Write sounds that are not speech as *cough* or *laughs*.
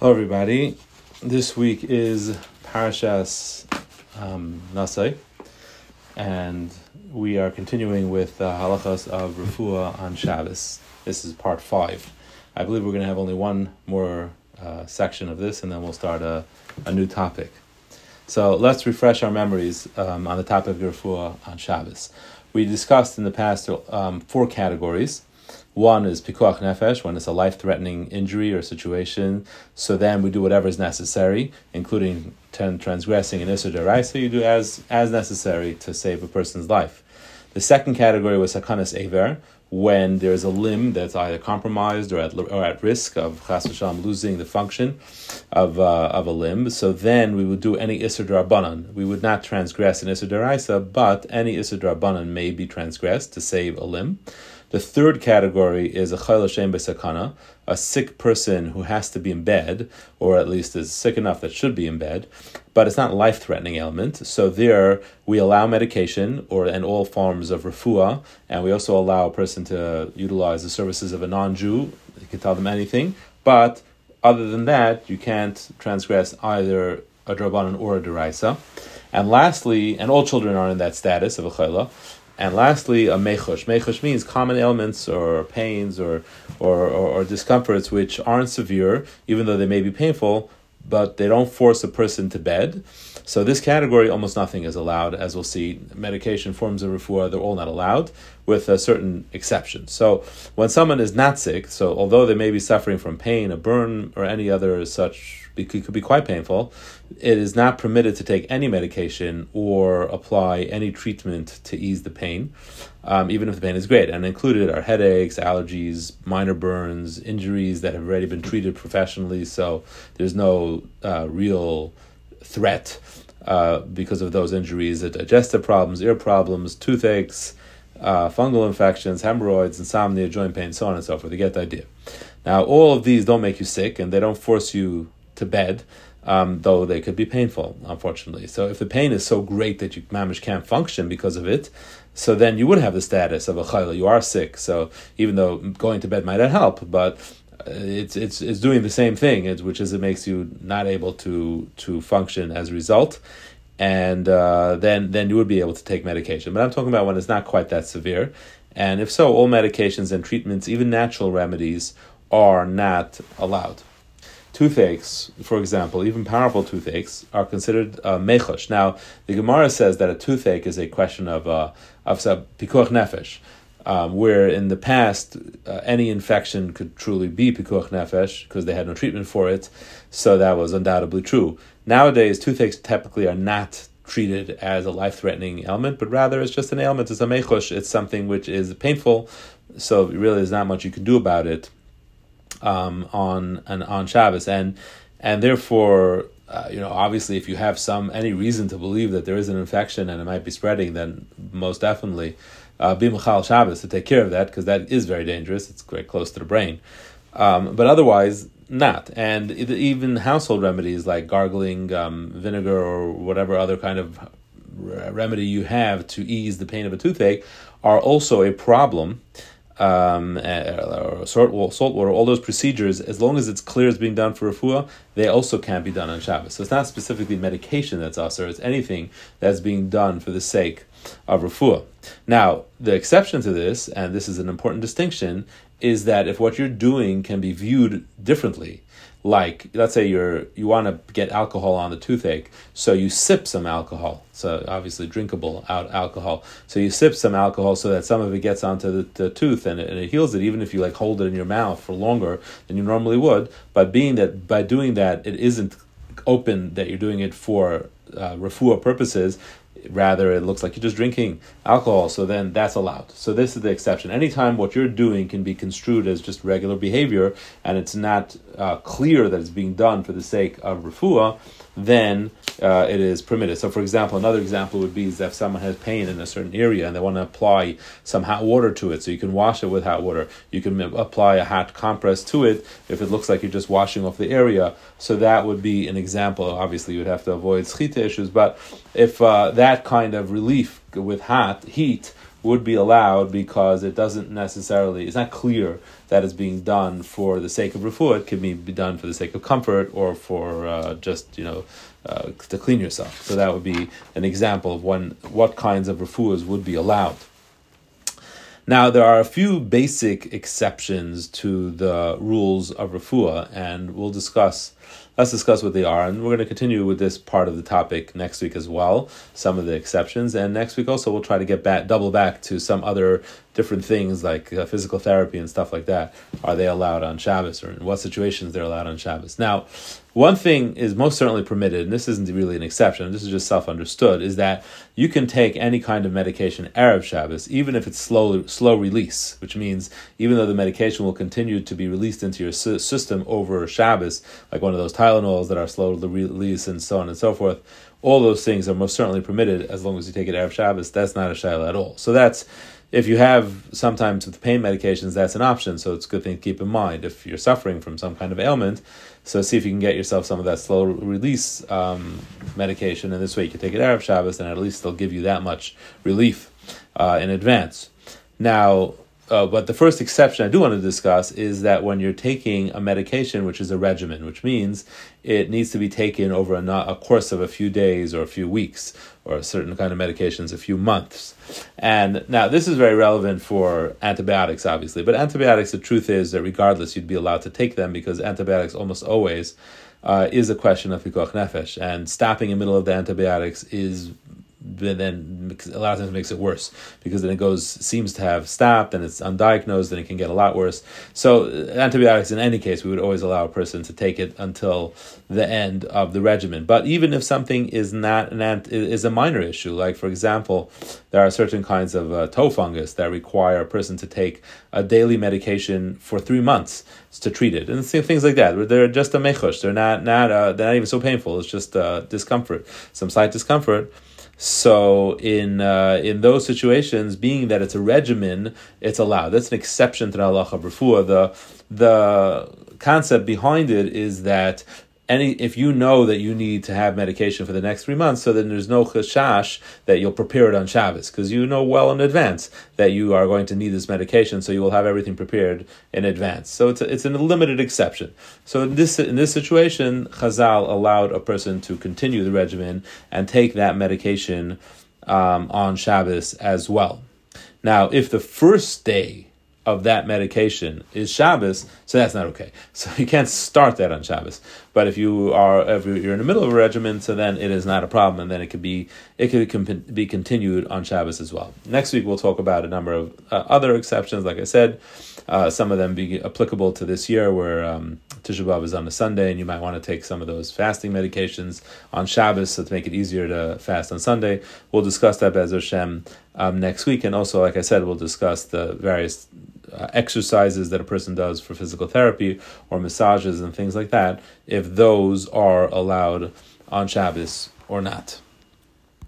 Hello, everybody. This week is Parashas um, Nasai, and we are continuing with the halachas of Refuah on Shabbos. This is part five. I believe we're going to have only one more uh, section of this, and then we'll start a, a new topic. So let's refresh our memories um, on the topic of Refuah on Shabbos. We discussed in the past um, four categories one is pikuach nefesh, when it's a life threatening injury or situation. So then we do whatever is necessary, including transgressing an Isser Deraisa, you do as, as necessary to save a person's life. The second category was Sakanas Aver, when there's a limb that's either compromised or at, or at risk of chas v'shalom losing the function of, uh, of a limb. So then we would do any Isser Darabanan. We would not transgress an Isser Deraisa, but any Isser Darabanan may be transgressed to save a limb. The third category is a chayla shem besakana, a sick person who has to be in bed, or at least is sick enough that should be in bed, but it's not life threatening ailment. So there we allow medication or and all forms of refuah, and we also allow a person to utilize the services of a non Jew. You can tell them anything, but other than that, you can't transgress either a drabanan or a deraisa. And lastly, and all children are in that status of a chayla. And lastly, a mechush. Mechush means common ailments or pains or, or, or, or, discomforts which aren't severe, even though they may be painful, but they don't force a person to bed. So this category, almost nothing is allowed, as we'll see. Medication forms of refuah, they're all not allowed, with a certain exception. So when someone is not sick, so although they may be suffering from pain, a burn, or any other such it could be quite painful. It is not permitted to take any medication or apply any treatment to ease the pain, um, even if the pain is great. And included are headaches, allergies, minor burns, injuries that have already been treated professionally. So there's no uh, real threat uh, because of those injuries. Digestive problems, ear problems, toothaches. Uh, fungal infections, hemorrhoids, insomnia, joint pain, so on and so forth. You get the idea. Now, all of these don't make you sick, and they don't force you to bed, um, though they could be painful, unfortunately. So if the pain is so great that you mamish can't function because of it, so then you would have the status of a chayla. You are sick. So even though going to bed might not help, but uh, it's it's it's doing the same thing, which is it makes you not able to to function as a result, and uh, then then you would be able to take medication. But I'm talking about when it's not quite that severe, and if so, all medications and treatments, even natural remedies, are not allowed toothaches, for example, even powerful toothaches, are considered uh, mechosh. Now, the Gemara says that a toothache is a question of uh, of pikuach nefesh, um, where in the past uh, any infection could truly be pikuach nefesh because they had no treatment for it, so that was undoubtedly true. Nowadays, toothaches typically are not treated as a life-threatening ailment, but rather it's just an ailment. It's a mechosh. It's something which is painful, so really there's not much you can do about it um, on an, on Shabbos, and and therefore, uh, you know, obviously, if you have some any reason to believe that there is an infection and it might be spreading, then most definitely uh, be machal Shabbos to take care of that because that is very dangerous. It's quite close to the brain, um, but otherwise not. And even household remedies like gargling um, vinegar or whatever other kind of remedy you have to ease the pain of a toothache are also a problem um, or salt, water, all those procedures, as long as it's clear it's being done for refuah, they also can't be done on Shabbos. So it's not specifically medication that's assur, it's anything that's being done for the sake of refuah. Now, the exception to this, and this is an important distinction, is that if what you're doing can be viewed differently, like let's say you're you want to get alcohol on the toothache so you sip some alcohol so obviously drinkable out alcohol. So you sip some alcohol so that some of it gets onto the, the tooth and it, and it heals it even if you like hold it in your mouth for longer than you normally would. But being that by doing that it isn't open that you're doing it for uh, refuah purposes rather it looks like you're just drinking alcohol so then that's allowed. So this is the exception. Anytime what you're doing can be construed as just regular behavior and it's not uh, clear that it's being done for the sake of refuah then uh, it is permitted. So, for example, another example would be is if someone has pain in a certain area and they want to apply some hot water to it, so you can wash it with hot water. You can apply a hot compress to it if it looks like you're just washing off the area. So that would be an example. Obviously, you'd have to avoid schita issues, but if uh, that kind of relief with hot heat would be allowed because it doesn't necessarily, it's not clear that it's being done for the sake of refuah. It can be, done for the sake of comfort or for uh, just, you know, uh, to clean yourself. So that would be an example of one, what kinds of refuahs would be allowed. Now, there are a few basic exceptions to the rules of refuah, and we'll discuss let's discuss what they are. And we're going to continue with this part of the topic next week as well, some of the exceptions. And next week also we'll try to get back, double back to some other different things like uh, physical therapy and stuff like that. Are they allowed on Shabbos or in what situations they're allowed on Shabbos? Now, one thing is most certainly permitted, and this isn't really an exception, this is just self understood, is that you can take any kind of medication Erev Shabbos, even if it's slow, slow release, which means even though the medication will continue to be released into your system over Shabbos, like one of those Tylenols that are slow to release and so on and so forth, all those things are most certainly permitted as long as you take it Erev Shabbos. That's not a shayla at all. So that's if you have sometimes with pain medications, that's an option. So it's a good thing to keep in mind if you're suffering from some kind of ailment. So see if you can get yourself some of that slow release um, medication, and this way you can take it Erev Shabbos, and at least they'll give you that much relief uh, in advance. Now, uh, but the first exception I do want to discuss is that when you're taking a medication, which is a regimen, which means it needs to be taken over a, a course of a few days or a few weeks, or a certain kind of medications a few months. And now this is very relevant for antibiotics, obviously. But antibiotics, the truth is that regardless, you'd be allowed to take them because antibiotics almost always uh, is a question of pikuach nefesh, and stopping in the middle of the antibiotics is then a lot of times makes it worse because then it goes seems to have stopped and it's undiagnosed and it can get a lot worse. So uh, antibiotics in any case we would always allow a person to take it until the end of the regimen. But even if something is not an ant, is a minor issue, like for example, there are certain kinds of uh, toe fungus that require a person to take a daily medication for three months to treat it, and things like that. They're just a mechush. They're not not uh, they're not even so painful. It's just uh, discomfort, some slight discomfort so in uh, in those situations, being that it's a regimen, it's allowed. That's an exception to the halacha of refuah. The the concept behind it is that any if you know that you need to have medication for the next three months, so then there's no chashash that you'll prepare it on Shabbos because you know well in advance that you are going to need this medication, so you will have everything prepared in advance. So it's a, it's a limited exception. So in this in this situation, Chazal allowed a person to continue the regimen and take that medication um, on Shabbos as well. Now, if the first day of that medication is Shabbos, so that's not okay. So *laughs* you can't start that on Shabbos. But if you are if you're in the middle of a regimen, so then it is not a problem, and then it could be it could be continued on Shabbos as well. Next week we'll talk about a number of uh, other exceptions. Like I said, uh, some of them be applicable to this year, where um, Tisha B'av is on a Sunday, and you might want to take some of those fasting medications on Shabbos so to make it easier to fast on Sunday. We'll discuss that Bez Hashem um, next week, and also, like I said, we'll discuss the various uh, exercises that a person does for physical therapy or massages and things like that, if those are allowed on Shabbos or not.